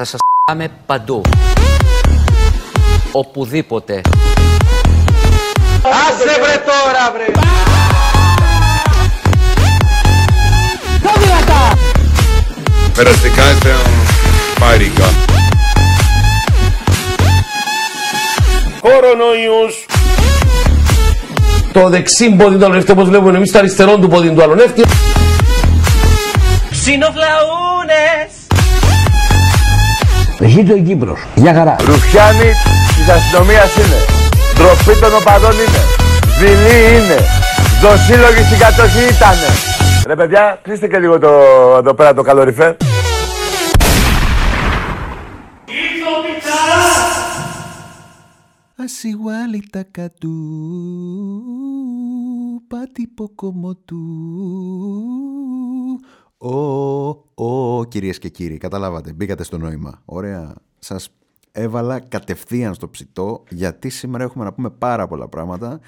Θα σας πάμε παντού. Οπουδήποτε. Άσε βρε τώρα βρε! Περαστικά είστε πάρικα. Κορονοϊούς! Το δεξί πόδι του αλωνεύτη όπως βλέπουμε εμείς το αριστερό του πόδι του αλωνεύτη. Ξινοφλαούνες! Ζήτω η Κύπρος. Για χαρά. Ρουφιάνοι της αστυνομίας είναι. Ντροπή των οπαδών είναι. Δειλή είναι. Δοσύλλογοι στην κατοχή ήτανε. Ρε παιδιά, κλείστε και λίγο το, εδώ πέρα το καλοριφέρ. Ασιγουάλιτα κατού, πάτι ποκομωτού. Ω, ω, κυρίες και κύριοι, καταλάβατε, μπήκατε στο νόημα. Ωραία, σας έβαλα κατευθείαν στο ψητό, γιατί σήμερα έχουμε να πούμε πάρα πολλά πράγματα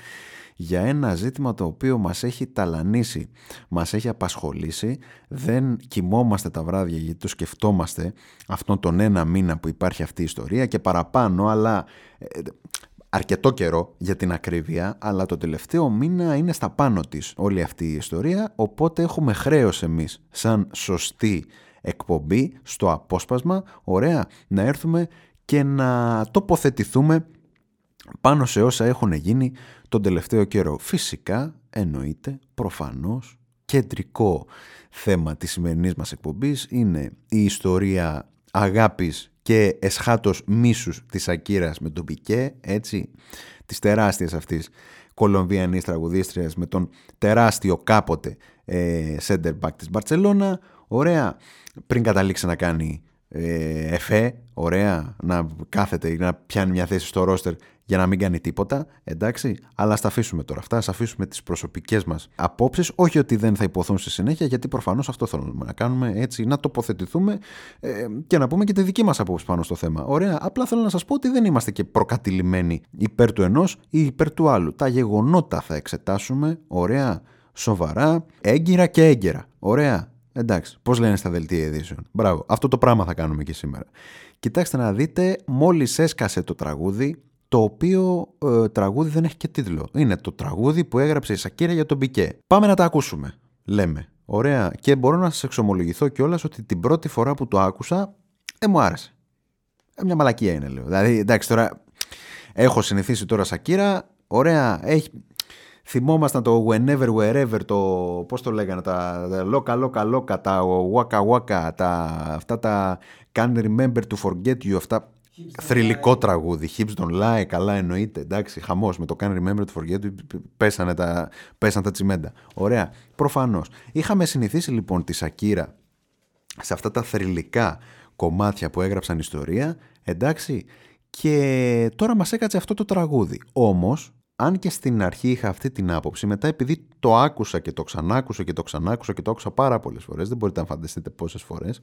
για ένα ζήτημα το οποίο μας έχει ταλανίσει, μας έχει απασχολήσει, δεν κοιμόμαστε τα βράδια γιατί το σκεφτόμαστε αυτόν τον ένα μήνα που υπάρχει αυτή η ιστορία και παραπάνω, αλλά ε, αρκετό καιρό για την ακρίβεια, αλλά το τελευταίο μήνα είναι στα πάνω της όλη αυτή η ιστορία, οπότε έχουμε χρέος εμείς σαν σωστή εκπομπή στο απόσπασμα, ωραία, να έρθουμε και να τοποθετηθούμε πάνω σε όσα έχουν γίνει τον τελευταίο καιρό. Φυσικά, εννοείται, προφανώς, κεντρικό θέμα της σημερινής μας εκπομπής είναι η ιστορία αγάπης και εσχάτως μίσους της Ακύρας με τον Πικέ, έτσι, της τεράστιας αυτής κολομβιανής τραγουδίστριας με τον τεράστιο κάποτε ε, center back της Μπαρτσελώνα. Ωραία, πριν καταλήξει να κάνει ε, εφέ, ωραία, να κάθεται ή να πιάνει μια θέση στο ρόστερ για να μην κάνει τίποτα, εντάξει, αλλά ας τα αφήσουμε τώρα αυτά, ας αφήσουμε τις προσωπικές μας απόψεις, όχι ότι δεν θα υποθούν στη συνέχεια, γιατί προφανώς αυτό θέλουμε να κάνουμε έτσι, να τοποθετηθούμε ε, και να πούμε και τη δική μας απόψη πάνω στο θέμα. Ωραία, απλά θέλω να σας πω ότι δεν είμαστε και προκατηλημένοι υπέρ του ενός ή υπέρ του άλλου. Τα γεγονότα θα εξετάσουμε, ωραία, σοβαρά, έγκυρα και έγκαιρα. Ωραία, Εντάξει, πώς λένε στα δελτία ειδήσεων. Μπράβο, αυτό το πράγμα θα κάνουμε και σήμερα. Κοιτάξτε να δείτε, μόλις έσκασε το τραγούδι, το οποίο ε, τραγούδι δεν έχει και τίτλο. Είναι το τραγούδι που έγραψε η Σακύρα για τον Μπικέ. Πάμε να τα ακούσουμε, λέμε. Ωραία. Και μπορώ να σας εξομολογηθώ κιόλας ότι την πρώτη φορά που το άκουσα, δεν μου άρεσε. Ε, μια μαλακία είναι, λέω. Δηλαδή, εντάξει, τώρα έχω συνηθίσει τώρα Σακύρα. Ωραία, έχει, θυμόμασταν το whenever, wherever, το πώς το λέγανε, τα, loca, loca, loca, τα waka, waka, τα, αυτά τα can't remember to forget you, αυτά θρηλυκό τραγούδι, Hips don't lie, καλά εννοείται, εντάξει, χαμός με το can't remember to forget you, πέσανε τα, πέσανε τα τσιμέντα. Ωραία, προφανώς. Είχαμε συνηθίσει λοιπόν τη Σακύρα σε αυτά τα θρηλυκά κομμάτια που έγραψαν ιστορία, εντάξει, και τώρα μας έκατσε αυτό το τραγούδι. Όμως, αν και στην αρχή είχα αυτή την άποψη, μετά επειδή το άκουσα και το ξανάκουσα και το ξανάκουσα και το άκουσα πάρα πολλές φορές, δεν μπορείτε να φανταστείτε πόσες φορές,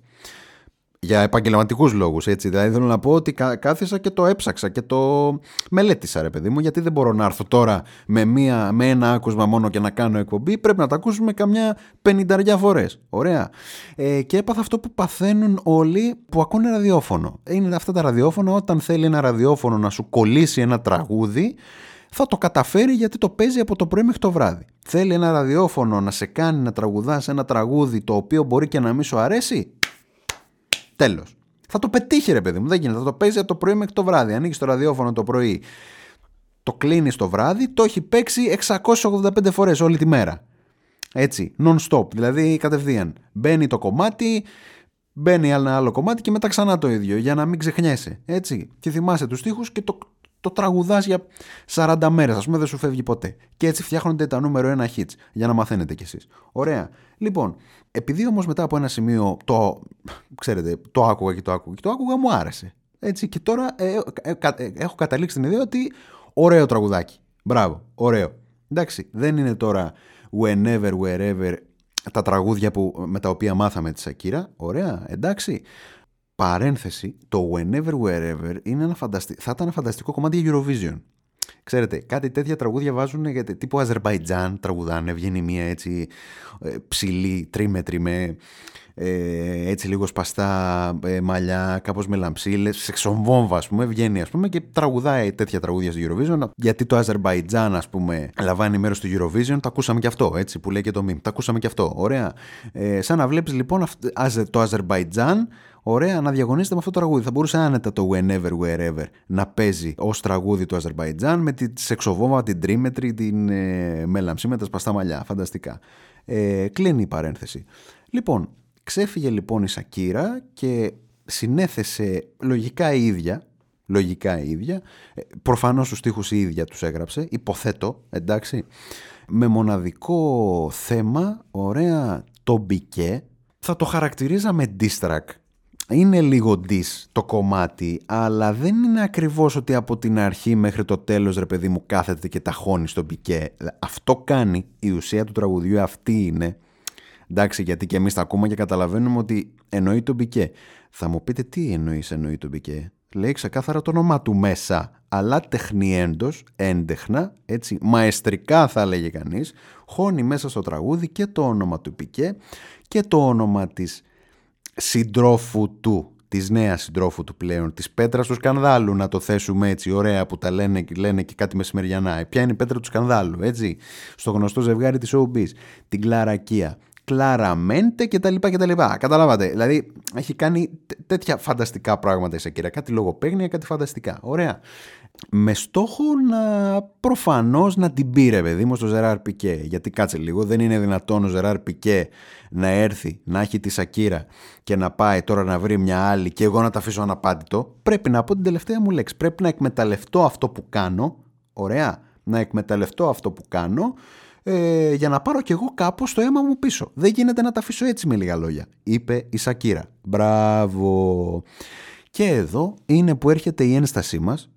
για επαγγελματικούς λόγους, έτσι. Δηλαδή θέλω να πω ότι κάθισα και το έψαξα και το μελέτησα, ρε παιδί μου, γιατί δεν μπορώ να έρθω τώρα με, μία, με ένα άκουσμα μόνο και να κάνω εκπομπή. Πρέπει να τα ακούσουμε καμιά πενηνταριά φορές. Ωραία. Ε, και έπαθα αυτό που παθαίνουν όλοι που ακούνε ραδιόφωνο. Είναι αυτά τα ραδιόφωνα όταν θέλει ένα ραδιόφωνο να σου κολλήσει ένα τραγούδι θα το καταφέρει γιατί το παίζει από το πρωί μέχρι το βράδυ. Θέλει ένα ραδιόφωνο να σε κάνει να τραγουδάς ένα τραγούδι το οποίο μπορεί και να μην σου αρέσει. Τέλος. Θα το πετύχει ρε παιδί μου, δεν γίνεται. Θα το παίζει από το πρωί μέχρι το βράδυ. Ανοίγεις το ραδιόφωνο το πρωί, το κλείνεις το βράδυ, το έχει παίξει 685 φορές όλη τη μέρα. Έτσι, non-stop, δηλαδή κατευθείαν. Μπαίνει το κομμάτι, μπαίνει ένα άλλο κομμάτι και μετά ξανά το ίδιο για να μην ξεχνιέσαι. Έτσι. Και θυμάσαι τους στίχους και το, το τραγουδάς για 40 μέρες, ας πούμε δεν σου φεύγει ποτέ. Και έτσι φτιάχνονται τα νούμερο ένα hits, για να μαθαίνετε κι εσείς. Ωραία. Λοιπόν, επειδή όμως μετά από ένα σημείο το, ξέρετε, το άκουγα και το άκουγα και το άκουγα μου άρεσε. Έτσι και τώρα ε, ε, ε, έχω καταλήξει την ιδέα ότι ωραίο τραγουδάκι. Μπράβο, ωραίο. Εντάξει, δεν είναι τώρα whenever, wherever τα τραγούδια που, με τα οποία μάθαμε τη Σακύρα. Ωραία, εντάξει παρένθεση, το Whenever Wherever είναι ένα φανταστι... θα ήταν ένα φανταστικό κομμάτι για Eurovision. Ξέρετε, κάτι τέτοια τραγούδια βάζουν γιατί τύπου Αζερβαϊτζάν τραγουδάνε, βγαίνει μια έτσι ε, ψηλή, τρίμετρη με ε, έτσι λίγο σπαστά ε, μαλλιά, κάπως με λαμψίλες, σεξομβόμβα ας πούμε, βγαίνει ας πούμε και τραγουδάει τέτοια τραγούδια στο Eurovision γιατί το Αζερβαϊτζάν ας πούμε λαμβάνει μέρος στο Eurovision, το ακούσαμε και αυτό έτσι που λέει και το meme, το ακούσαμε και αυτό, ωραία. Ε, σαν να βλέπεις λοιπόν το Αζερβαϊτζάν Ωραία, να διαγωνίζεται με αυτό το τραγούδι. Θα μπορούσε άνετα το Whenever, Wherever να παίζει ως τραγούδι του Αζερβαϊτζάν με τη σεξοβόμβα, την τρίμετρη, την ε, μέλαμψη με τα σπαστά μαλλιά. Φανταστικά. Ε, κλείνει η παρένθεση. Λοιπόν, Ξέφυγε λοιπόν η Σακύρα και συνέθεσε λογικά η ίδια, λογικά η ίδια, ε, προφανώς τους στίχους η ίδια τους έγραψε, υποθέτω, εντάξει, με μοναδικό θέμα, ωραία, το μπικέ, θα το χαρακτηρίζαμε diss Είναι λίγο diss το κομμάτι, αλλά δεν είναι ακριβώς ότι από την αρχή μέχρι το τέλος ρε παιδί μου κάθεται και ταχώνει στο μπικέ. Αυτό κάνει, η ουσία του τραγουδιού αυτή είναι Εντάξει, γιατί και εμείς τα ακούμε και καταλαβαίνουμε ότι εννοεί τον Μπικέ. Θα μου πείτε τι εννοείς εννοεί τον Μπικέ. Λέει ξεκάθαρα το όνομά του μέσα, αλλά τεχνιέντος, έντεχνα, έτσι, μαεστρικά θα έλεγε κανείς, χώνει μέσα στο τραγούδι και το όνομα του Μπικέ και το όνομα της συντρόφου του, της νέας συντρόφου του πλέον, της πέτρας του σκανδάλου, να το θέσουμε έτσι, ωραία που τα λένε, λένε και κάτι μεσημεριανά. Ποια είναι η πέτρα του σκανδάλου, έτσι, στο γνωστό ζευγάρι της OB, την Κλαρακία. Κλαραμέντε και τα λοιπά και τα λοιπά. Καταλάβατε. Δηλαδή έχει κάνει τέτοια φανταστικά πράγματα η Σακύρα. Κάτι λογοπαίγνια, κάτι φανταστικά. Ωραία. Με στόχο να προφανώς να την πήρε παιδί μου στο Ζεράρ Πικέ. Γιατί κάτσε λίγο, δεν είναι δυνατόν ο Ζεράρ Πικέ να έρθει, να έχει τη Σακύρα και να πάει τώρα να βρει μια άλλη και εγώ να τα αφήσω αναπάντητο. Πρέπει να πω την τελευταία μου λέξη. Πρέπει να εκμεταλλευτώ αυτό που κάνω. Ωραία. Να εκμεταλλευτώ αυτό που κάνω ε, για να πάρω κι εγώ κάπως το αίμα μου πίσω. Δεν γίνεται να τα αφήσω έτσι με λίγα λόγια, είπε η Σακύρα. Μπράβο. Και εδώ είναι που έρχεται η ένστασή μας.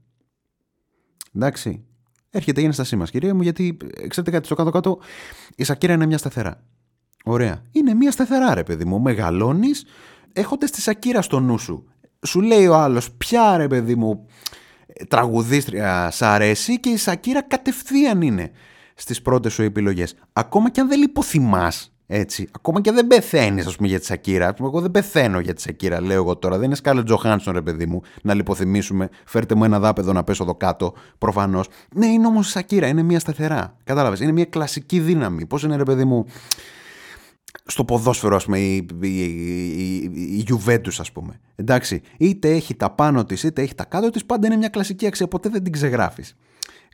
Εντάξει, έρχεται η ένστασή μας κυρία μου γιατί ξέρετε κάτι στο κάτω-κάτω η Σακύρα είναι μια σταθερά. Ωραία. Είναι μια σταθερά ρε παιδί μου. Μεγαλώνεις έχοντας τη Σακύρα στο νου σου. Σου λέει ο άλλος ποια ρε παιδί μου τραγουδίστρια σ' αρέσει και η Σακύρα κατευθείαν είναι στις πρώτες σου επιλογές. Ακόμα και αν δεν λιποθυμάς, έτσι. Ακόμα και αν δεν πεθαίνεις, ας πούμε, για τη Σακύρα. Εγώ δεν πεθαίνω για τη Σακύρα, λέω εγώ τώρα. Δεν είναι Σκάλετ Τζοχάνσον, ρε παιδί μου, να λιποθυμήσουμε. Φέρτε μου ένα δάπεδο να πέσω εδώ κάτω, προφανώς. Ναι, είναι όμως η Σακύρα, είναι μια σταθερά. Κατάλαβες. Είναι μια κλασική δύναμη. Πώς είναι, ρε παιδί μου, στο ποδόσφαιρο, ας πούμε, η, η, η, η ας πούμε. Εντάξει, είτε έχει τα πάνω της, είτε έχει τα κάτω της, πάντα είναι μια κλασική αξία, ποτέ δεν την ξεγράφεις.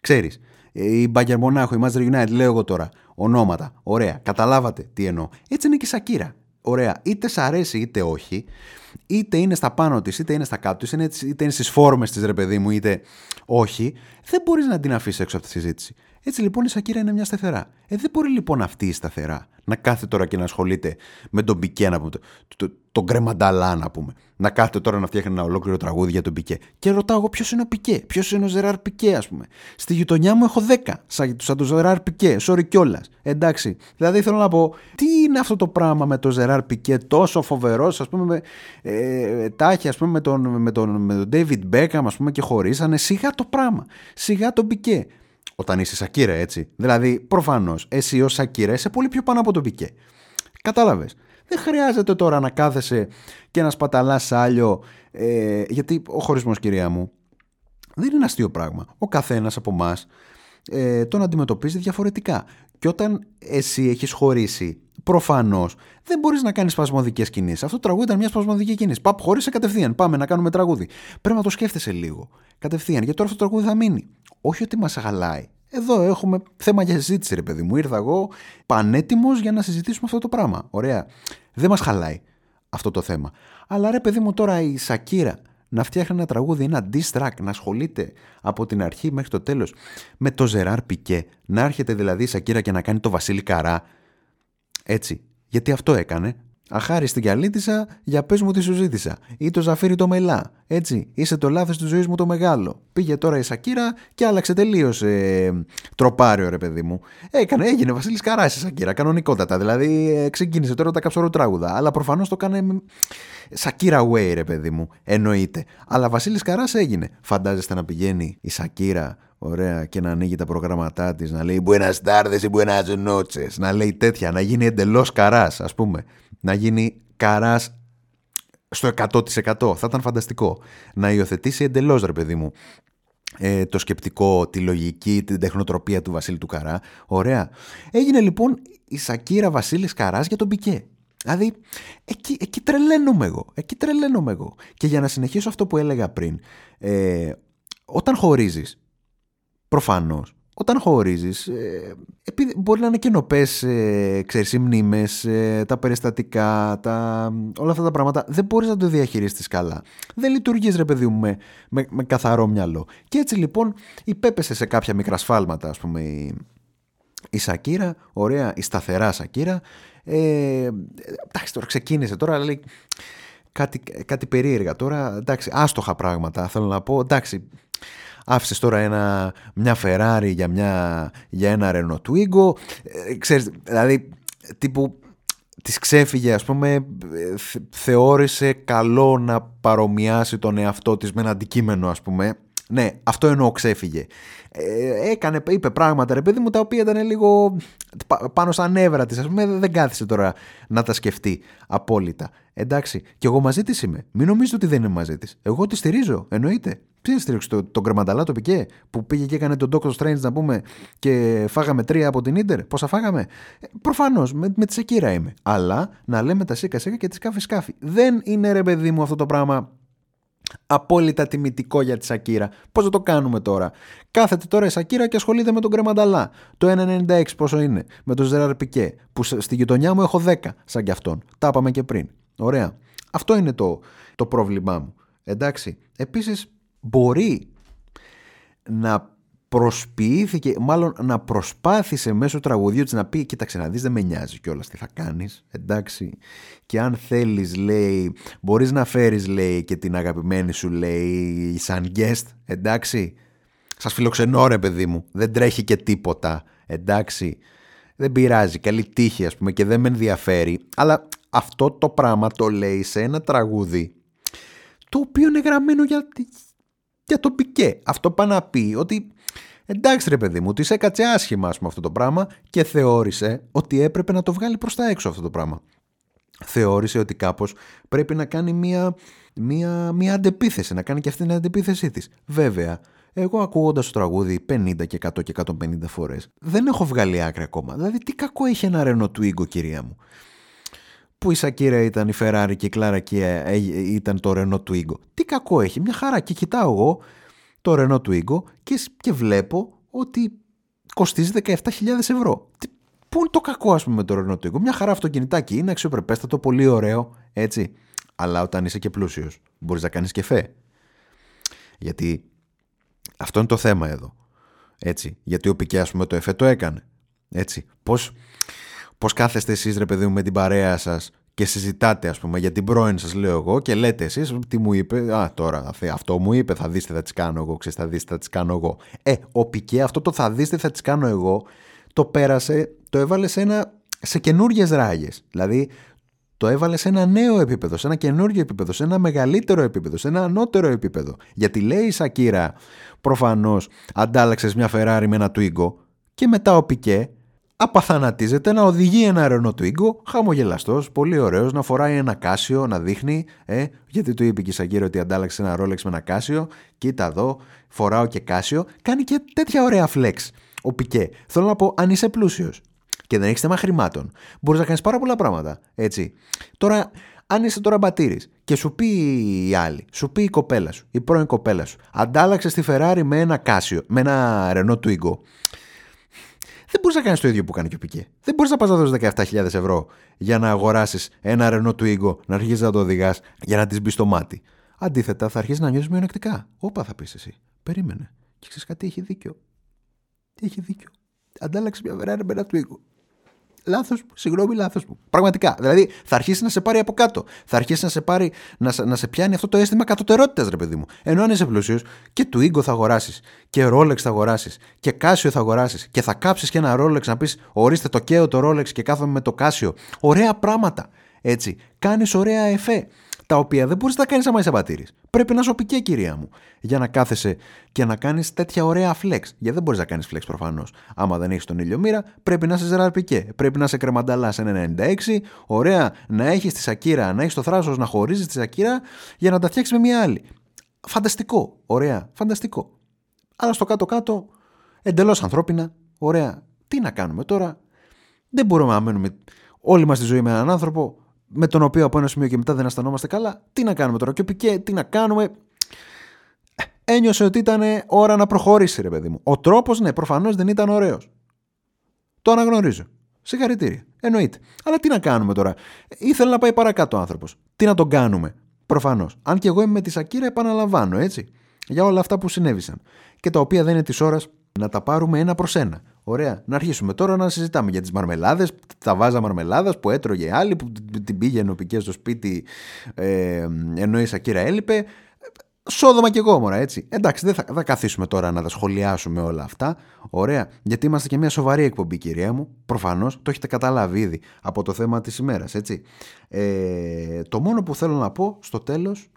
Ξέρεις, η Μπάγκερ Μονάχο, η Manchester United, λέω εγώ τώρα. Ονόματα. Ωραία. Καταλάβατε τι εννοώ. Έτσι είναι και η Σακύρα. Ωραία. Είτε σ' αρέσει είτε όχι, είτε είναι στα πάνω της, είτε είναι στα κάτω της, είτε είναι στις φόρμες της, ρε παιδί μου, είτε όχι, δεν μπορείς να την αφήσεις έξω από τη συζήτηση. Έτσι λοιπόν η Σακύρα είναι μια σταθερά. Ε, δεν μπορεί λοιπόν αυτή η σταθερά να κάθεται τώρα και να ασχολείται με τον Πικέ, να πούμε, το, το, τον Κρεμανταλά, να πούμε. Να κάθεται τώρα να φτιάχνει ένα ολόκληρο τραγούδι για τον Πικέ. Και ρωτάω εγώ ποιος είναι ο Πικέ, ποιος είναι ο Ζεράρ Πικέ, ας πούμε; Στη γειτονιά μου έχω 10, σαν, σαν τον Ζεράρ Πικέ, sorry κιόλας. Εντάξει. Δηλαδή θέλω να πω, τι είναι αυτό το πράγμα με τον Ζεράρ Πικέ, τόσο φοβερός, ας πούμε, με, ε, τάχει, ας πούμε, με τον, με τον, με τον David Beckham, ας πούμε, και χωρίσανε. Σιγά το πράγμα. Σιγά τον Πικέ. Όταν είσαι Σακύρα, έτσι. Δηλαδή, προφανώς, εσύ ως Σακύρα είσαι πολύ πιο πάνω από τον Πικέ. Κατάλαβες. Δεν χρειάζεται τώρα να κάθεσαι και να σπαταλάς άλλο. Ε, γιατί ο χωρισμός, κυρία μου, δεν είναι αστείο πράγμα. Ο καθένας από εμάς ε, τον αντιμετωπίζει διαφορετικά. Και όταν εσύ έχεις χωρίσει, προφανώς δεν μπορείς να κάνεις σπασμωδικές κινήσεις. Αυτό το τραγούδι ήταν μια σπασμωδική κίνηση. Παπ, χωρίσε κατευθείαν. Πάμε να κάνουμε τραγούδι. Πρέπει να το σκέφτεσαι λίγο. Κατευθείαν. Γιατί τώρα αυτό το τραγούδι θα μείνει. Όχι ότι μας αγαλάει. Εδώ έχουμε θέμα για συζήτηση, ρε παιδί μου. Ήρθα εγώ πανέτοιμος για να συζητήσουμε αυτό το πράγμα. Ωραία. Δεν μας χαλάει αυτό το θέμα. Αλλά ρε παιδί μου τώρα η Σακύρα να φτιάχνει ένα τραγούδι, ένα diss track, να ασχολείται από την αρχή μέχρι το τέλος με το Ζεράρ Πικέ, να έρχεται δηλαδή η Σακύρα και να κάνει το Βασίλη Καρά. Έτσι. Γιατί αυτό έκανε. Αχάριστη κι αλήτησα, για πες μου τι σου ζήτησα. Ή το ζαφύρι το μελά. Έτσι, είσαι το λάθος της ζωής μου το μεγάλο. Πήγε τώρα η Σακύρα και άλλαξε τελείως ε, τροπάριο ρε παιδί μου. Έκανε, έγινε Βασίλης Καράς η Σακύρα, κανονικότατα. Δηλαδή ε, ξεκίνησε τώρα τα καψωρό τράγουδα. Αλλά προφανώς το έκανε Σακύρα way ρε παιδί μου, εννοείται. Αλλά Βασίλης Καράς έγινε. Φαντάζεστε να πηγαίνει η Σακύρα Ωραία, και να ανοίγει τα προγράμματά της, να λέει Buenas tardes ή Buenas noches. Να λέει τέτοια, να γίνει εντελώς καράς, ας πούμε. Να γίνει καράς στο 100%. Θα ήταν φανταστικό. Να υιοθετήσει εντελώς, ρε παιδί μου, ε, το σκεπτικό, τη λογική, την τεχνοτροπία του Βασίλη του Καρά. Ωραία. Έγινε λοιπόν η Σακύρα Βασίλης Καράς για τον Πικέ. Δηλαδή, εκεί, εκεί τρελαίνομαι εγώ. Εκεί τρελαίνομαι εγώ. Και για να συνεχίσω αυτό που έλεγα πριν, ε, όταν χωρίζεις, προφανώς, όταν χωρίζεις, ε, επειδή μπορεί να είναι καινοπές, ε, ξέρεις, οι μνήμες, ε, τα περιστατικά, τα, όλα αυτά τα πράγματα, δεν μπορείς να το διαχειριστείς καλά. Δεν λειτουργείς ρε παιδί μου με, με, με καθαρό μυαλό. Και έτσι λοιπόν υπέπεσε σε κάποια μικρά σφάλματα, ας πούμε, η, η Σακύρα, ωραία, η σταθερά Σακύρα. Ε, εντάξει, τώρα ξεκίνησε, τώρα λέει κάτι, κάτι περίεργα. Τώρα, εντάξει, άστοχα πράγματα θέλω να πω. Εντάξει, άφησες τώρα ένα, μια Ferrari για, μια, για ένα Renault Twingo. Ε, ξέρεις, δηλαδή, τύπου της ξέφυγε ας πούμε θεώρησε καλό να παρομοιάσει τον εαυτό της με ένα αντικείμενο ας πούμε ναι, αυτό εννοώ ξέφυγε. Ε, έκανε, είπε πράγματα ρε παιδί μου τα οποία ήταν λίγο πάνω στα νεύρα της ας πούμε δεν κάθισε τώρα να τα σκεφτεί απόλυτα. Εντάξει, και εγώ μαζί της είμαι. Μην νομίζετε ότι δεν είναι μαζί της. Εγώ τη στηρίζω, εννοείται. Ποιο στηρίξει τον το κρεμανταλά το πικέ που πήγε και έκανε τον Doctor Strange να πούμε και φάγαμε τρία από την ντερ. Πόσα φάγαμε; Ε, Προφανώς με, με τη Σεκύρα είμαι. Αλλά να λέμε τα σίκα σίκα και τη σκάφη σκάφη. Δεν είναι ρε παιδί μου αυτό το πράγμα απόλυτα τιμητικό για τη Σακύρα. Πώς θα το κάνουμε τώρα; Κάθεται τώρα η Σακύρα και ασχολείται με τον Κρεμανταλά. Το 1,96 πόσο είναι; Με τον Ζεράρ Πικέ. Που στη γειτονιά μου έχω 10 σαν κι αυτόν. Τα είπαμε και πριν. Ωραία. Αυτό είναι το, το πρόβλημά μου. Εντάξει. Επίσης μπορεί να προσποιήθηκε, μάλλον να προσπάθησε μέσω τραγουδιού της να πει κοίταξε να δεις δεν με νοιάζει κιόλας τι θα κάνεις εντάξει. Και αν θέλεις λέει μπορείς να φέρεις λέει και την αγαπημένη σου λέει σαν guest εντάξει. Σας φιλοξενώ ρε παιδί μου δεν τρέχει και τίποτα εντάξει. Δεν πειράζει καλή τύχη ας πούμε και δεν με ενδιαφέρει αλλά αυτό το πράγμα το λέει σε ένα τραγούδι το οποίο είναι γραμμένο για, για τον Πικέ. Αυτό πάει να πει ότι εντάξει ρε παιδί μου, ότι έκατσε άσχημα πούμε, αυτό το πράγμα και θεώρησε ότι έπρεπε να το βγάλει προς τα έξω αυτό το πράγμα. Θεώρησε ότι κάπως πρέπει να κάνει μια, μια, μια αντεπίθεση, να κάνει και αυτή την αντεπίθεσή της. Βέβαια, εγώ ακούγοντας το τραγούδι 50 και 100 και 150 φορές, δεν έχω βγάλει άκρη ακόμα. Δηλαδή, τι κακό έχει ένα Ρενό Twingo, κυρία μου που η Σακύρα ήταν η Ferrari και η Κλάρα και ε, ήταν το Renault Twingo. Τι κακό έχει, μια χαρά. Και κοιτάω εγώ το Renault Twingo και, και βλέπω ότι κοστίζει 17.000 ευρώ. Πού είναι το κακό, ας πούμε, με το Renault Twingo; Μια χαρά αυτοκινητάκι είναι αξιοπρεπέστατο, πολύ ωραίο, έτσι. Αλλά όταν είσαι και πλούσιος, μπορείς να κάνεις και φε. Γιατί αυτό είναι το θέμα εδώ. Έτσι. Γιατί ο Πικέ, ας πούμε, το εφέ το έκανε. Έτσι. Πώς, Πώς κάθεστε εσείς, ρε παιδί μου, με την παρέα σας και συζητάτε, ας πούμε, για την πρώην σας, λέω εγώ, και λέτε εσείς τι μου είπε. Α, τώρα αυτό μου είπε, θα δείτε, θα τι κάνω εγώ. Ξέρετε, θα δείτε, θα τι κάνω εγώ. Ε, ο Πικέ, αυτό το θα δείτε, θα τι κάνω εγώ, το πέρασε, το έβαλες σε, ένα, σε καινούριε ράγες. Δηλαδή, το έβαλες σε ένα νέο επίπεδο, σε ένα καινούριο επίπεδο, σε ένα μεγαλύτερο επίπεδο, σε ένα ανώτερο επίπεδο. Γιατί λέει η Σακύρα, προφανώς αντάλλαξες μια Ferrari με ένα Twingo, και μετά ο Πικέ απαθανατίζεται να οδηγεί ένα Renault Twingo, χαμογελαστός, πολύ ωραίος, να φοράει ένα κάσιο, να δείχνει, ε, γιατί του είπε και η Σαγκύρη ότι αντάλλαξε ένα Rolex με ένα κάσιο, κοίτα εδώ, φοράω και κάσιο, κάνει και τέτοια ωραία flex. Ο Πικέ. Θέλω να πω, αν είσαι πλούσιος και δεν έχεις θέμα χρημάτων, μπορείς να κάνεις πάρα πολλά πράγματα. Έτσι. Τώρα, αν είσαι τώρα μπατήρης και σου πει η άλλη, σου πει η κοπέλα σου, η πρώην κοπέλα σου, αντάλλαξες τη Ferrari με ένα κάσιο, με ένα Renault Twingo δεν μπορείς να κάνεις το ίδιο που κάνει και ο Πικέ. Δεν μπορείς να πας να δώσεις 17.000 ευρώ για να αγοράσεις ένα ρενό του Ίγκο, να αρχίσεις να το οδηγάς για να της μπεις στο μάτι. Αντίθετα, θα αρχίσεις να νιώθεις μειονεκτικά. Όπα θα πεις εσύ. Περίμενε. Και ξέρεις κάτι, έχει δίκιο. Έχει δίκιο. Αντάλλαξε μια βεράνη με ένα του Ίγκο. Λάθος μου, συγγνώμη, λάθος μου. Πραγματικά. Δηλαδή θα αρχίσει να σε πάρει από κάτω. Θα αρχίσει να σε, πάρει, να, να σε πιάνει αυτό το αίσθημα κατωτερότητας, ρε παιδί μου. Ενώ αν είσαι πλούσιος και του ίγκο θα αγοράσεις και Rolex θα αγοράσεις και Casio θα αγοράσεις και θα κάψεις και ένα Rolex να πεις Ορίστε το καίω το Rolex και κάθομαι με το Casio. Ωραία πράγματα. Έτσι. Κάνεις ωραία εφέ. Τα οποία δεν μπορείς να τα κάνεις άμα είσαι πατήρης. Πρέπει να σου πικέ, κυρία μου, για να κάθεσαι και να κάνεις τέτοια ωραία flex. Γιατί δεν μπορείς να κάνεις flex προφανώς. Άμα δεν έχεις τον ήλιο μοίρα, πρέπει να είσαι ζεράρ πικέ. Πρέπει να είσαι κρεμανταλά σε ένα 96. Ωραία, να έχεις τη σακύρα, να έχεις το θράσος να χωρίζεις τη σακύρα για να τα φτιάξεις με μια άλλη. Φανταστικό. Ωραία, φανταστικό. Αλλά στο κάτω-κάτω, εντελώς ανθρώπινα, ωραία. Τι να κάνουμε τώρα; Δεν μπορούμε να μένουμε όλη μας τη ζωή με έναν άνθρωπο με τον οποίο από ένα σημείο και μετά δεν αισθανόμαστε καλά. Τι να κάνουμε τώρα. Και ο Πικέ, τι να κάνουμε. Ένιωσε ότι ήταν ώρα να προχωρήσει, ρε παιδί μου. Ο τρόπος, ναι, προφανώς δεν ήταν ωραίος. Το αναγνωρίζω. Συγχαρητήρια. Εννοείται. Αλλά τι να κάνουμε τώρα. Ήθελε να πάει παρακάτω ο άνθρωπος. Τι να τον κάνουμε. Προφανώς. Αν και εγώ είμαι με τη Σακύρα, επαναλαμβάνω, έτσι. Για όλα αυτά που συνέβησαν. Και τα οποία δεν είναι της ώρας να τα πάρουμε ένα προς ένα. Ωραία. Να αρχίσουμε τώρα να συζητάμε για τις μαρμελάδες, τα βάζα μαρμελάδας που έτρωγε άλλη, που την πήγαινε ο Πικέ στο σπίτι ε, ενώ η Σακύρα έλειπε. Σόδομα και εγώ, μωρά, έτσι. Εντάξει, δεν θα, θα καθίσουμε τώρα να τα σχολιάσουμε όλα αυτά. Ωραία. Γιατί είμαστε και μια σοβαρή εκπομπή, κυρία μου. Προφανώς το έχετε καταλάβει ήδη από το θέμα της ημέρας, έτσι. Ε, το μόνο που θέλω να πω στο τέλος,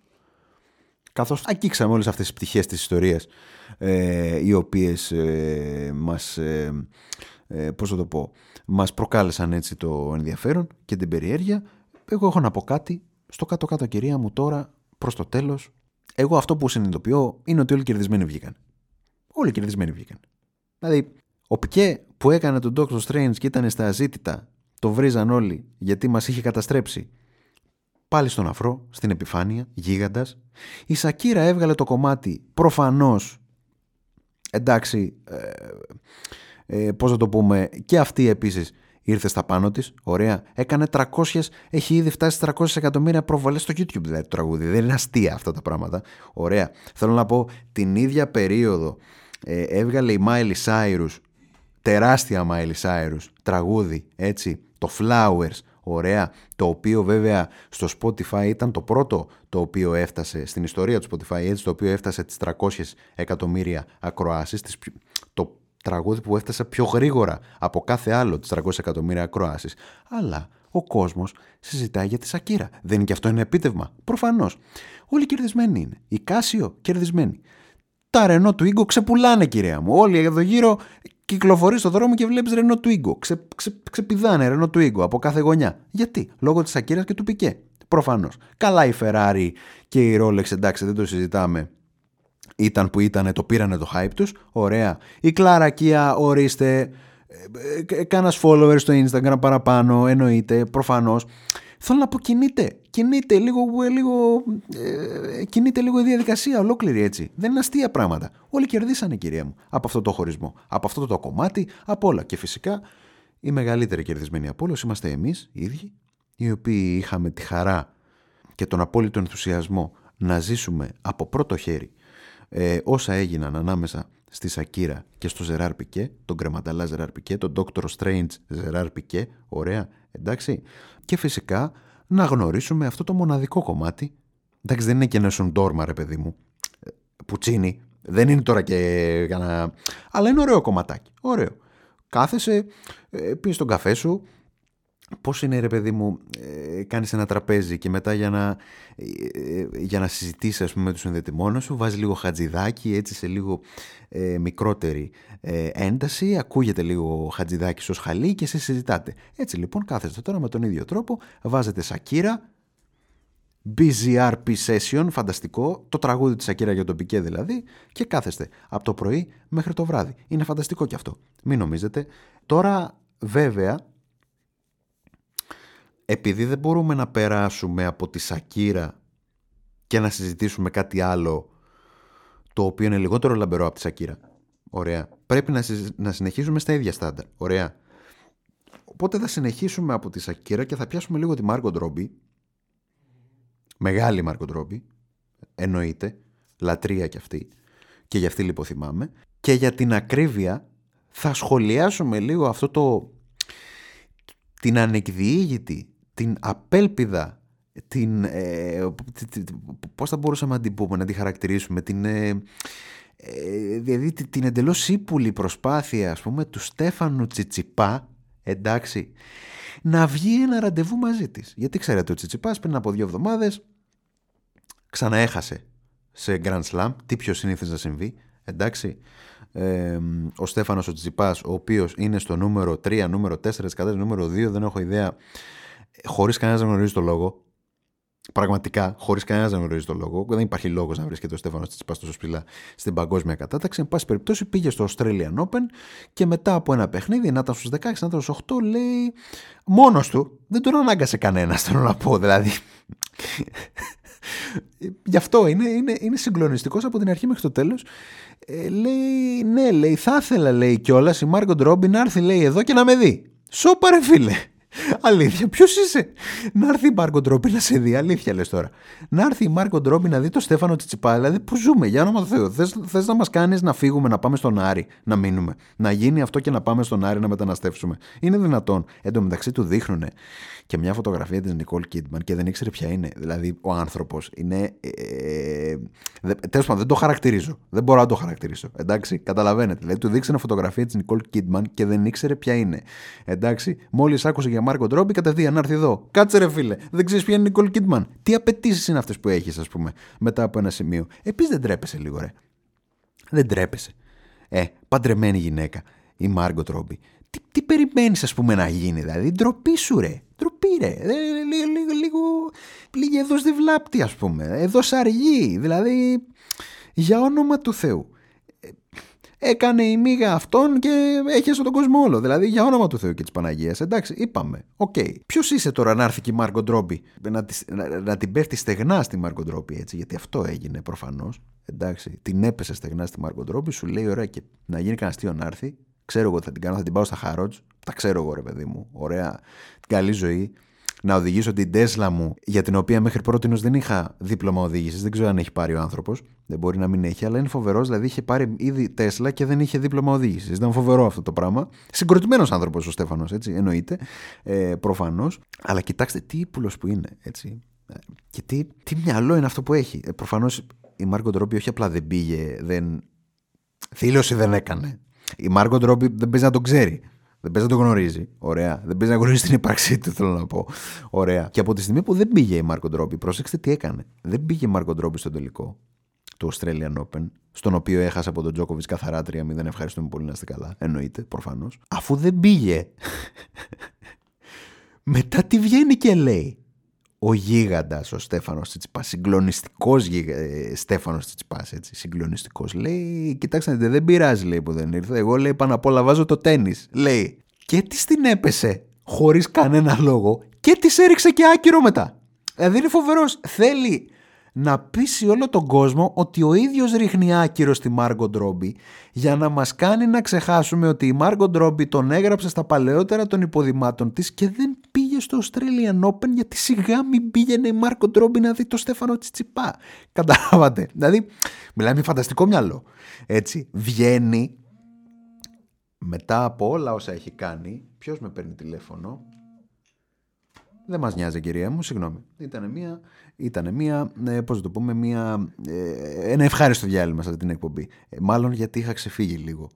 καθώς αγγίξαμε όλες αυτές τις πτυχές της ιστορίας, ε, οι οποίες ε, μας. Ε, ε, πώς θα το πω, μας προκάλεσαν έτσι το ενδιαφέρον και την περιέργεια. Εγώ έχω να πω κάτι, στο κάτω-κάτω κυρία μου τώρα, προς το τέλος, εγώ αυτό που συνειδητοποιώ είναι ότι όλοι κερδισμένοι βγήκαν. Όλοι κερδισμένοι βγήκαν. Δηλαδή, ο Πικέ που έκανε τον Doctor Strange και ήταν στα αζήτητα, το βρίζαν όλοι γιατί μας είχε καταστρέψει. Πάλι στον αφρό, στην επιφάνεια, γίγαντας. Η Σακύρα έβγαλε το κομμάτι προφανώς, εντάξει, ε, ε, πώς θα το πούμε, και αυτή επίσης ήρθε στα πάνω της, ωραία, έκανε 300, έχει ήδη φτάσει 300 εκατομμύρια προβολές στο YouTube δηλαδή το τραγούδι, δεν είναι αστεία αυτά τα πράγματα, ωραία. Θέλω να πω, την ίδια περίοδο ε, έβγαλε η Miley Cyrus, τεράστια Miley Cyrus, τραγούδι, έτσι, το Flowers, ωραία, το οποίο βέβαια στο Spotify ήταν το πρώτο το οποίο έφτασε στην ιστορία του Spotify, έτσι, το οποίο έφτασε τις 300 εκατομμύρια ακροάσεις, το τραγούδι που έφτασε πιο γρήγορα από κάθε άλλο τις 300 εκατομμύρια ακροάσεις. Αλλά ο κόσμος συζητάει για τη Σακύρα. Δεν είναι και αυτό ένα επίτευγμα; Προφανώς. Όλοι κερδισμένοι είναι. Η Κάσιο κερδισμένη. Τα Ρενό του Ίγκο ξεπουλάνε κυρία μου. Όλοι εδώ γύρω κυκλοφορείς στο δρόμο και βλέπεις Ρενό του Ίγκο. Ξε, ξε, ξεπηδάνε Ρενό του Ίγκο από κάθε γωνιά. Γιατί; Λόγω της Σακύρα και του Πικέ. Προφανώς. Καλά η Ferrari και η Rolex, εντάξει, δεν το συζητάμε ήταν που ήταν, το πήρανε το hype τους, ωραία. Η Κλαρακία, ορίστε, ε, ε, κάνας followers στο Instagram παραπάνω, εννοείται, προφανώς. Θέλω να πω κινείται, κινείται λίγο, ε, λίγο, ε, κινείται λίγο η διαδικασία ολόκληρη έτσι. Δεν είναι αστεία πράγματα. Όλοι κερδίσανε κυρία μου από αυτό το χωρισμό, από αυτό το κομμάτι, από όλα. Και φυσικά οι μεγαλύτεροι κερδισμένοι από όλους είμαστε εμείς οι ίδιοι, οι οποίοι είχαμε τη χαρά και τον απόλυτο ενθουσιασμό να ζήσουμε από πρώτο χέρι ε, όσα έγιναν ανάμεσα στη Σακύρα και στο Ζεράρ Πικέ, τον κρεματαλά Ζεράρ Πικέ, τον Dr. Strange Ζεράρ Πικέ, ωραία, εντάξει. Και φυσικά να γνωρίσουμε αυτό το μοναδικό κομμάτι. Εντάξει, δεν είναι και ένα σοντόρμα, ρε παιδί μου. Ε, πουτσίνι. Δεν είναι τώρα και κανένα. Αλλά είναι ωραίο κομματάκι. Ωραίο. Κάθεσαι, ε, πίνει τον καφέ σου, Πώς είναι ρε παιδί μου, ε, κάνεις ένα τραπέζι και μετά για να, ε, για να συζητήσεις πούμε, με τους συνδετημόνους σου βάζεις λίγο χατζηδάκι έτσι σε λίγο ε, μικρότερη ε, ένταση, ακούγεται λίγο χατζηδάκι στο χαλί και σε συζητάτε. Έτσι λοιπόν κάθεστε τώρα με τον ίδιο τρόπο, βάζετε σακύρα, BZRP session, φανταστικό, το τραγούδι της Σακύρα για τον Πικέ δηλαδή και κάθεστε από το πρωί μέχρι το βράδυ. Είναι φανταστικό και αυτό. Μην νομίζετε. Τώρα βέβαια επειδή δεν μπορούμε να περάσουμε από τη Σακύρα και να συζητήσουμε κάτι άλλο το οποίο είναι λιγότερο λαμπερό από τη Σακύρα. Ωραία. Πρέπει να, να συνεχίσουμε στα ίδια στάνταρ. Ωραία. Οπότε θα συνεχίσουμε από τη Σακύρα και θα πιάσουμε λίγο τη Μάρκο Ντρόμπι. Μεγάλη Μάρκο Ντρόμπι. Εννοείται. Λατρεία κι αυτή. Και για αυτή λιποθυμάμε. Και για την ακρίβεια θα σχολιάσουμε λίγο αυτό το την ανεκδιήγητη την απέλπιδα, την, ε, πώς θα μπορούσαμε να την πούμε, να τη χαρακτηρίσουμε, την, ε, ε, δηλαδή την εντελώς ύπουλη προσπάθεια ας πούμε του Στέφανου Τσιτσιπά, εντάξει, να βγει ένα ραντεβού μαζί της. Γιατί ξέρετε ο Τσιτσιπάς πριν από δύο εβδομάδες ξαναέχασε σε Grand Slam. Τι πιο συνήθως να συμβεί, εντάξει. Ε, ο Στέφανος ο Τσιπάς, ο οποίος είναι στο νούμερο 3, νούμερο 4 της κατάστασης, νούμερο 2, δεν έχω ιδέα, χωρίς κανένας να γνωρίζει το λόγο. Πραγματικά, χωρίς κανένας να γνωρίζει το λόγο, δεν υπάρχει λόγος να βρίσκεται ο Στέφανος Τσιπάς τόσο ψηλά στην παγκόσμια κατάταξη. Εν πάση περιπτώσει, πήγε στο Australian Open και μετά από ένα παιχνίδι, να ήταν στους 16, να ήταν στους 8, λέει μόνος του. Δεν τον ανάγκασε κανένας, θέλω να πω. Δηλαδή, Γι' αυτό είναι, είναι, είναι συγκλονιστικός από την αρχή μέχρι το τέλος. Ε, λέει, ναι, λέει, θα ήθελα, λέει κιόλας η Μάργκο Ντρόμπι να έρθει, λέει, εδώ και να με δει. Σοπα ρε φίλε. Αλήθεια, ποιος είσαι; Να έρθει η Μάρκο Ντρόμπι να σε δει, αλήθεια λες τώρα. Να έρθει η Μάρκο Ντρόμπι να δει το Στέφανο Τσιτσιπά. Δηλαδή, πού ζούμε, για όνομα του Θεού. Θες να μας κάνεις να φύγουμε, να πάμε στον Άρη, να μείνουμε. Να γίνει αυτό και να πάμε στον Άρη να μεταναστεύσουμε. Είναι δυνατόν. Εν τω μεταξύ του δείχνουν και μια φωτογραφία της Νικόλ Κίτμαν και δεν ήξερε ποια είναι. Δηλαδή, ο άνθρωπος είναι. Ε, Τέλος πάντων, δεν το χαρακτηρίζω. Δεν μπορώ να το χαρακτηρίσω. Εντάξει, καταλαβαίνετε. Δηλαδή, του δείξανε φωτογραφία της Νικόλ Κίτμαν και δεν ήξερε ποια είναι. Εντάξει, μόλις άκουσε για Μάρκο Ντρόμπι, κατευθείαν να έρθει εδώ. Κάτσε ρε φίλε, δεν ξέρεις ποια είναι η Νικόλ Κίτμαν. Τι απαιτήσεις είναι αυτές που έχεις, ας πούμε, μετά από ένα σημείο. Επίσης δεν τρέπεσαι λίγο, ρε. Δεν τρέπεσαι. Ε, παντρεμένη γυναίκα, η Μάργκο Τρόμπι. Τι, τι περιμένεις, ας πούμε, να γίνει, δηλαδή; Ντροπή σου, ρε. Ντροπή, ρε. Ε, λίγο, λίγο, λίγο, λίγο εδώ στη βλάπτη, ας πούμε. Εδώ σαργή. Δηλαδή, για όνομα του Θεού έκανε η μίγα αυτόν και έχασε τον κόσμο όλο. Δηλαδή για όνομα του Θεού και της Παναγίας. Εντάξει, είπαμε. Οκ. Okay. Ποιος είσαι τώρα να έρθει και η Μάρκο Ντρόμπι; Να, να, να, την πέφτει στεγνά στη Μάρκο Ντρόμπι, έτσι, γιατί αυτό έγινε προφανώς. Εντάξει, την έπεσε στεγνά στη Μάρκο Ντρόμπι, σου λέει ωραία και να γίνει κανένα αστείο να έρθει. Ξέρω εγώ θα την κάνω, θα την πάω στα Χάροτζ. Τα ξέρω εγώ ρε παιδί μου. Ωραία. Καλή ζωή να οδηγήσω την Τέσλα μου, για την οποία μέχρι πρώτη δεν είχα δίπλωμα οδήγησης. Δεν ξέρω αν έχει πάρει ο άνθρωπος. Δεν μπορεί να μην έχει, αλλά είναι φοβερός. Δηλαδή είχε πάρει ήδη Τέσλα και δεν είχε δίπλωμα οδήγησης. Ήταν φοβερό αυτό το πράγμα. Συγκροτημένος άνθρωπος ο Στέφανος, έτσι, εννοείται. Ε, Προφανώς. Αλλά κοιτάξτε τι ύπουλος που είναι, έτσι. Και τι, τι μυαλό είναι αυτό που έχει. Ε, Προφανώς η Μάρκο Τρόμπι όχι απλά δεν πήγε, δεν. Θήλωση δεν έκανε. Η Μάρκο Τρόμπι δεν παίζει να τον ξέρει. Δεν παίζει να το γνωρίζει. Ωραία. Δεν παίζει να γνωρίζει την ύπαρξή του, θέλω να πω. Ωραία. Και από τη στιγμή που δεν πήγε η Μάρκο Ντρόμπι, πρόσεξτε τι έκανε. Δεν πήγε η Μάρκο Ντρόμπι στο τελικό του Australian Open, στον οποίο έχασε από τον Τζόκοβιτ καθαρά 3-0. Ευχαριστούμε πολύ να είστε καλά. Εννοείται, προφανώς. Αφού δεν πήγε. Μετά τι βγαίνει και λέει ο γίγαντας, ο Στέφανος Τσιτσιπάς, συγκλονιστικός γίγα... Ε, Στέφανος Τσιτσιπάς, έτσι. Συγκλονιστικός. Λέει, κοιτάξτε, δεν πειράζει, λέει που δεν ήρθε. Εγώ λέει πάνω απ' όλα βάζω το τέννη. Λέει, και της την έπεσε χωρίς κανένα λόγο και της έριξε και άκυρο μετά. Δηλαδή είναι φοβερός. Θέλει να πείσει όλο τον κόσμο ότι ο ίδιος ρίχνει άκυρο στη Μάργκο Ντρόμπι για να μας κάνει να ξεχάσουμε ότι η Μάργκο Ντρόμπι τον έγραψε στα παλαιότερα των υποδημάτων της και δεν πήγε στο Australian Open γιατί σιγά μην πήγαινε η Μάργκο Ντρόμπι να δει το Στέφανο Τσιτσιπά. Καταλάβατε. Δηλαδή, μιλάμε με φανταστικό μυαλό. Έτσι, βγαίνει μετά από όλα όσα έχει κάνει. Ποιος με παίρνει τηλέφωνο; Δεν μας νοιάζει κυρία μου, συγγνώμη. Ήταν μια, ήτανε μια ε, πώς το πούμε, μια, ε, ένα ευχάριστο διάλειμμα σε αυτή την εκπομπή. Ε, μάλλον γιατί είχα ξεφύγει λίγο.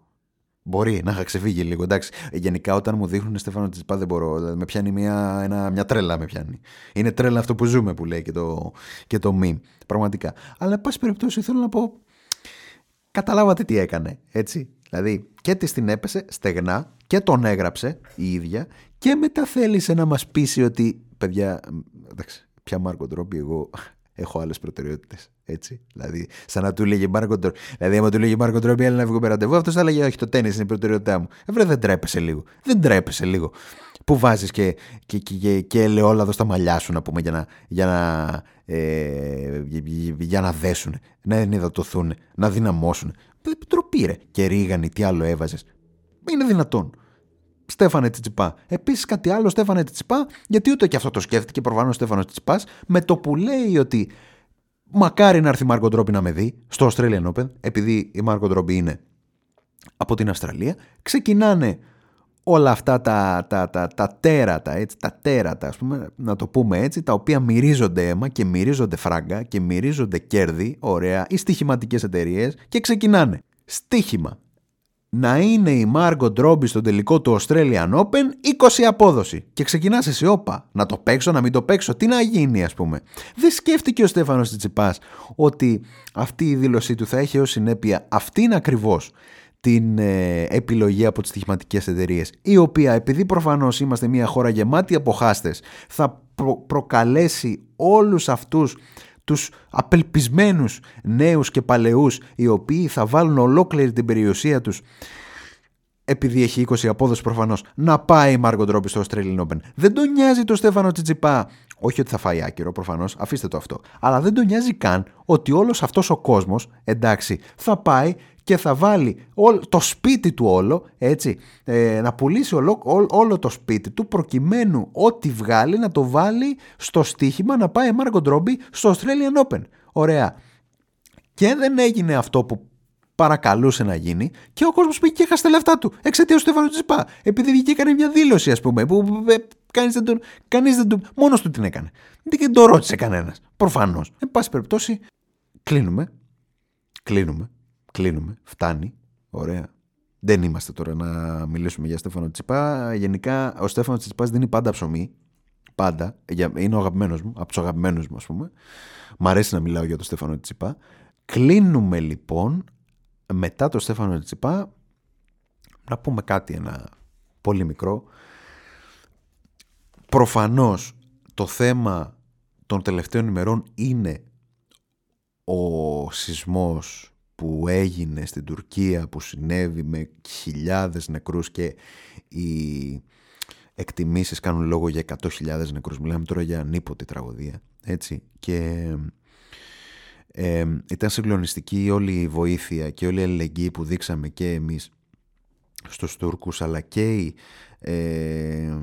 Μπορεί να είχα ξεφύγει λίγο, εντάξει. Ε, γενικά όταν μου δείχνουν Στέφανο Τσιπά δεν μπορώ. Δηλαδή, με πιάνει μια, ένα, μια τρέλα με πιάνει. Είναι τρέλα αυτό που ζούμε που λέει και το, και το meme. Πραγματικά. Αλλά εν πάση περιπτώσει θέλω να πω, καταλάβατε τι έκανε, έτσι. Δηλαδή και της την έπεσε στεγνά και τον έγραψε η ίδια και μετά θέλησε να μας πείσει ότι παιδιά, εντάξει, πια Μάρκο Τρόμπι εγώ έχω άλλες προτεραιότητες. Έτσι. Δηλαδή, σαν να του λέγε Μάρκο Τρόμπι. Δηλαδή, άμα του λέγε Μάρκο Τρόμπι, έλα να βγω με ραντεβού, αυτός θα έλεγε Όχι, το τέννη είναι η προτεραιότητά μου. Ε, δεν τρέπεσαι λίγο. Δεν τρέπεσαι λίγο. Που βάζεις και, και, και, και ελαιόλαδο στα μαλλιά σου, να πούμε, για να, για να, ε, για να δέσουν, να ενυδατωθούν, να δυναμώσουν. Τροπή, ρε. Και ρίγανη, τι άλλο έβαζες. Είναι δυνατόν. Στέφανε Τσιτσιπά. Επίσης κάτι άλλο, Στέφανε Τσιτσιπά, γιατί ούτε και αυτό το σκέφτηκε προφανώς ο Στέφανος Τσιτσιπάς, με το που λέει ότι μακάρι να έρθει η Μάρκο Ντρόμπι να με δει στο Australian Open, επειδή η Μάρκο Ντρόμπι είναι από την Αυστραλία, ξεκινάνε όλα αυτά τα, τα, τα, τα τέρατα, έτσι, τα τέρατα, ας πούμε, να το πούμε έτσι, τα οποία μυρίζονται αίμα και μυρίζονται φράγκα και μυρίζονται κέρδη, ωραία, ή στοιχηματικές εταιρείες και ξεκινάνε. Στίχημα. Να είναι η Μάργκο Ντρόμπι στο τελικό του Australian Open 20 απόδοση. Και ξεκινάς εσύ, όπα, να το παίξω, να μην το παίξω, τι να γίνει, ας πούμε. Δεν σκέφτηκε ο Στέφανος Τσιτσιπάς ότι αυτή η δήλωσή του θα έχει ως συνέπεια αυτήν ακριβώς την ε, επιλογή από τις στοιχηματικές εταιρείες, η οποία επειδή προφανώς είμαστε μια χώρα γεμάτη από χάστες θα προκαλέσει όλους αυτούς τους απελπισμένους νέους και παλαιούς οι οποίοι θα βάλουν ολόκληρη την περιουσία τους επειδή έχει 20 απόδοση προφανώς να πάει η Μάργκο Ντρόμπι στο Australian Open. Δεν τον νοιάζει το Στέφανο Τσιτσιπά. Όχι ότι θα φάει άκυρο προφανώς, αφήστε το αυτό. Αλλά δεν τον νοιάζει καν ότι όλος αυτός ο κόσμος, εντάξει, θα πάει και θα βάλει το σπίτι του όλο, έτσι, ε, να πουλήσει όλο, όλο το σπίτι του προκειμένου ό,τι βγάλει να το βάλει στο στοίχημα να πάει Μάρκο Ντρόμπι στο Australian Open. Ωραία. Και δεν έγινε αυτό που παρακαλούσε να γίνει και ο κόσμος πήγε και έχασε τα λεφτά του εξαιτίας του Στέφανου Τσιπά. Επειδή βγήκε έκανε μια δήλωση ας πούμε που ε, κανείς δεν τον, κανείς δεν τον, μόνος του την έκανε. Δεν το ρώτησε κανένας. Προφανώς. Εν πάση περιπτώσει κλείνουμε. Κλείνουμε κλείνουμε, φτάνει, ωραία. Δεν είμαστε τώρα να μιλήσουμε για Στέφανο Τσιπά. Γενικά, ο Στέφανος Τσιπάς δίνει πάντα ψωμί. Πάντα. Είναι ο αγαπημένος μου, από τους αγαπημένους μου, ας πούμε. Μ' αρέσει να μιλάω για τον Στέφανο Τσιπά. Κλείνουμε λοιπόν μετά το Στέφανο Τσιπά να πούμε κάτι ένα πολύ μικρό. Προφανώς το θέμα των τελευταίων ημερών είναι ο σεισμός που έγινε στην Τουρκία που συνέβη με χιλιάδες νεκρούς και οι εκτιμήσεις κάνουν λόγο για 100.000 νεκρούς. Μιλάμε τώρα για ανίποτη τραγωδία έτσι. Και ε, ήταν συγκλονιστική όλη η βοήθεια και όλη η αλληλεγγύη που δείξαμε και εμείς στους Τούρκους αλλά και οι ε, ε,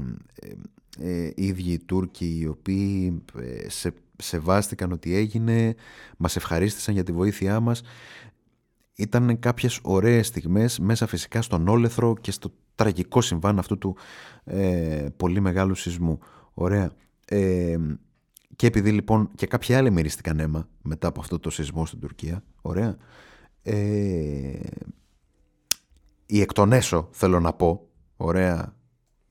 ε ίδιοι οι Τούρκοι οι οποίοι ε, σε, σεβάστηκαν ότι έγινε μας ευχαρίστησαν για τη βοήθειά μας ήταν κάποιες ωραίες στιγμές μέσα φυσικά στον όλεθρο και στο τραγικό συμβάν αυτού του ε, πολύ μεγάλου σεισμού. Ωραία. Ε, και επειδή λοιπόν και κάποιοι άλλοι μυρίστηκαν αίμα μετά από αυτό το σεισμό στην Τουρκία. Ωραία. Ε, οι εκ των έσω θέλω να πω. Ωραία.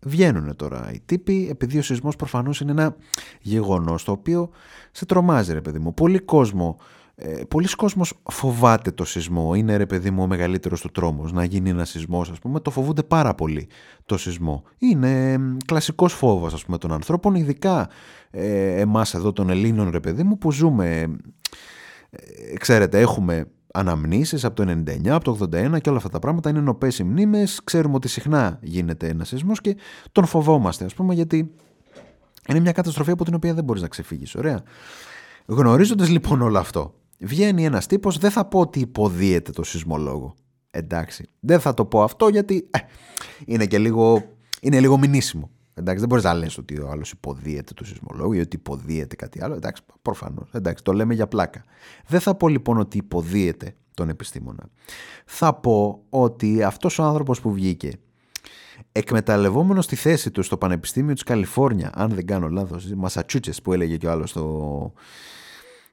Βγαίνουν τώρα οι τύποι επειδή ο σεισμός προφανώς είναι ένα γεγονός το οποίο σε τρομάζει ρε παιδί μου. Πολύ κόσμο ε, πολλοί κόσμος φοβάται το σεισμό. Είναι ρε παιδί μου ο μεγαλύτερος του τρόμος να γίνει ένα σεισμός ας πούμε. Το φοβούνται πάρα πολύ το σεισμό. Είναι κλασικός φόβος ας πούμε των ανθρώπων ειδικά ε, εμάς εδώ των Ελλήνων ρε παιδί μου που ζούμε ε, ξέρετε έχουμε αναμνήσεις από το 99, από το 81 και όλα αυτά τα πράγματα είναι νοπές οι μνήμες ξέρουμε ότι συχνά γίνεται ένα σεισμός και τον φοβόμαστε ας πούμε γιατί είναι μια καταστροφή από την οποία δεν μπορείς να ξεφύγεις ωραία Γνωρίζοντας λοιπόν όλο αυτό βγαίνει ένας τύπος, δεν θα πω ότι υποδίεται το σεισμολόγο. Εντάξει, δεν θα το πω αυτό γιατί ε, είναι και λίγο, είναι λίγο μηνύσιμο. Εντάξει, δεν μπορείς να λες ότι ο άλλος υποδίεται το σεισμολόγο ή ότι υποδίεται κάτι άλλο. Εντάξει, προφανώς. Εντάξει, το λέμε για πλάκα. Δεν θα πω λοιπόν ότι υποδίεται τον επιστήμονα. Θα πω ότι αυτός ο άνθρωπος που βγήκε εκμεταλλευόμενος τη θέση του στο Πανεπιστήμιο της Καλιφόρνια, αν δεν κάνω λάθος, Μασατσούτσες που έλεγε και ο άλλος στο,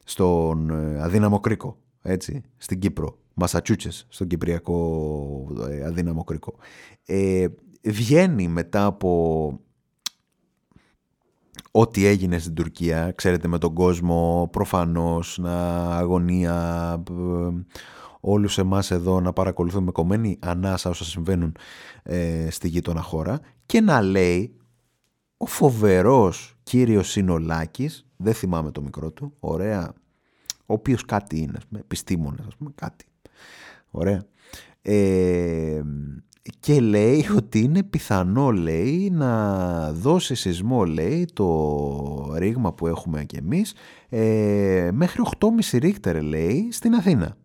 στον ε, αδύναμο κρίκο, έτσι, στην Κύπρο, Μασατσούτσες, στον Κυπριακό ε, αδύναμο κρίκο. Ε, βγαίνει μετά από ό,τι έγινε στην Τουρκία, ξέρετε με τον κόσμο προφανώς να αγωνία ε, όλους εμάς εδώ να παρακολουθούμε κομμένη ανάσα όσα συμβαίνουν ε, στη γείτονα χώρα και να λέει ο φοβερός κύριος Συνολάκης δεν θυμάμαι το μικρό του, ωραία, ο οποίος κάτι είναι, επιστήμονας, ας πούμε, κάτι, ωραία. Ε, και λέει ότι είναι πιθανό, λέει, να δώσει σεισμό, λέει, το ρήγμα που έχουμε και εμείς, ε, μέχρι 8,5 ρίχτερ, λέει, στην Αθήνα.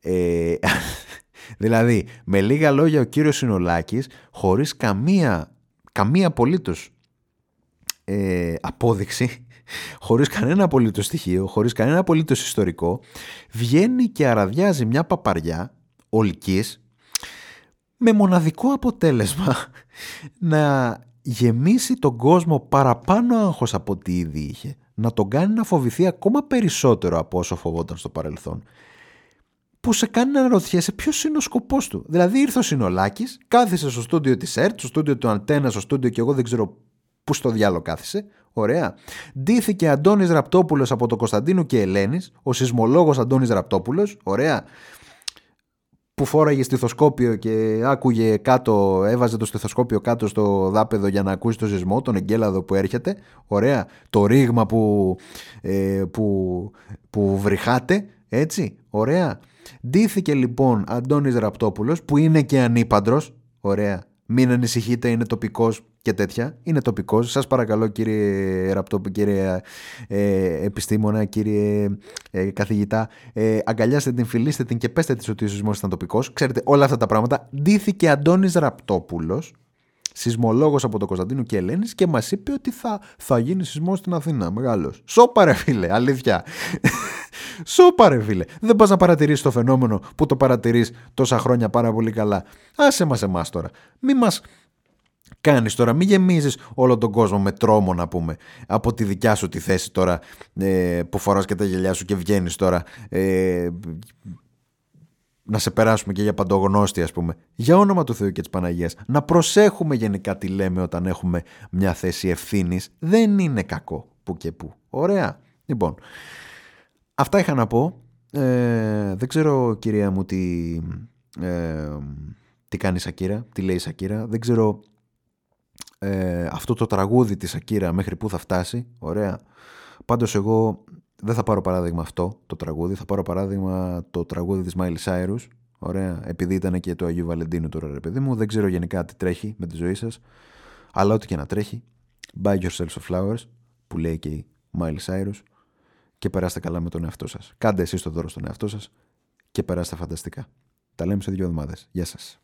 Ε, δηλαδή, με λίγα λόγια ο κύριος Συνολάκης, χωρίς καμία, καμία απολύτως ε, απόδειξη, χωρίς κανένα απολύτως στοιχείο, χωρίς κανένα απολύτως ιστορικό, βγαίνει και αραδιάζει μια παπαριά ολικής με μοναδικό αποτέλεσμα να γεμίσει τον κόσμο παραπάνω άγχος από ό,τι ήδη είχε, να τον κάνει να φοβηθεί ακόμα περισσότερο από όσο φοβόταν στο παρελθόν. που σε κάνει να αναρωτιέσαι ποιος είναι ο σκοπός του. Δηλαδή ήρθε ο Συνολάκη, κάθισε στο στούντιο της ΕΡΤ, στο στούντιο του Αντένα, στο στούντιο και εγώ δεν ξέρω πού στο διάλογο κάθισε. Ωραία. Ντύθηκε Αντώνης Ραπτόπουλος από το Κωνσταντίνου και Ελένης, ο σεισμολόγος Αντώνης Ραπτόπουλος. Ωραία που φόραγε στιθοσκόπιο και άκουγε κάτω, έβαζε το στιθοσκόπιο κάτω στο δάπεδο για να ακούσει το σεισμό, τον εγκέλαδο που έρχεται. Ωραία. Το ρήγμα που, ε, που, που βρυχάτε. Έτσι. Ωραία. Ντύθηκε λοιπόν Αντώνης Ραπτόπουλος που είναι και ανήπαντρος. Ωραία. Μην ανησυχείτε, είναι τοπικός και τέτοια. Είναι τοπικός. Σας παρακαλώ κύριε Ραπτόπου, κύριε ε, επιστήμονα, κύριε ε, καθηγητά, ε, αγκαλιάστε την, φιλήστε την και πέστε της ότι ο σεισμός ήταν τοπικός. Ξέρετε όλα αυτά τα πράγματα. Ντύθηκε Αντώνης Ραπτόπουλος, σεισμολόγος από το Κωνσταντίνο και Ελένης και μας είπε ότι θα, θα γίνει σεισμό στην Αθήνα. Μεγάλος. Σώπα ρε φίλε, αλήθεια. Σώπα ρε φίλε. Δεν πας να παρατηρήσεις το φαινόμενο που το παρατηρείς τόσα χρόνια πάρα πολύ καλά. Άσε μας εμάς τώρα. Μη μας κάνεις τώρα, μην γεμίζεις όλο τον κόσμο με τρόμο να πούμε. Από τη δικιά σου τη θέση τώρα ε, που φοράς και τα γελιά σου και βγαίνεις τώρα ε, να σε περάσουμε και για παντογνώστη ας πούμε. Για όνομα του Θεού και της Παναγίας να προσέχουμε γενικά τι λέμε όταν έχουμε μια θέση ευθύνης. δεν είναι κακό που και που. Ωραία. Λοιπόν αυτά είχα να πω. Ε, δεν ξέρω κυρία μου τι ε, τι κάνεις η Σακύρα, τι λέει η Σακύρα δεν ξέρω ε, αυτό το τραγούδι της Ακύρα μέχρι που θα φτάσει, ωραία. Πάντως εγώ δεν θα πάρω παράδειγμα αυτό το τραγούδι, θα πάρω παράδειγμα το τραγούδι της Miley Cyrus, ωραία, επειδή ήταν και το Αγίου Βαλεντίνου τώρα ρε παιδί μου, δεν ξέρω γενικά τι τρέχει με τη ζωή σας, αλλά ό,τι και να τρέχει, buy yourself some flowers, που λέει και η Miley Cyrus, και περάστε καλά με τον εαυτό σας. Κάντε εσείς το δώρο στον εαυτό σας και περάστε φανταστικά. Τα λέμε σε δύο εβδομάδες. Γεια σας.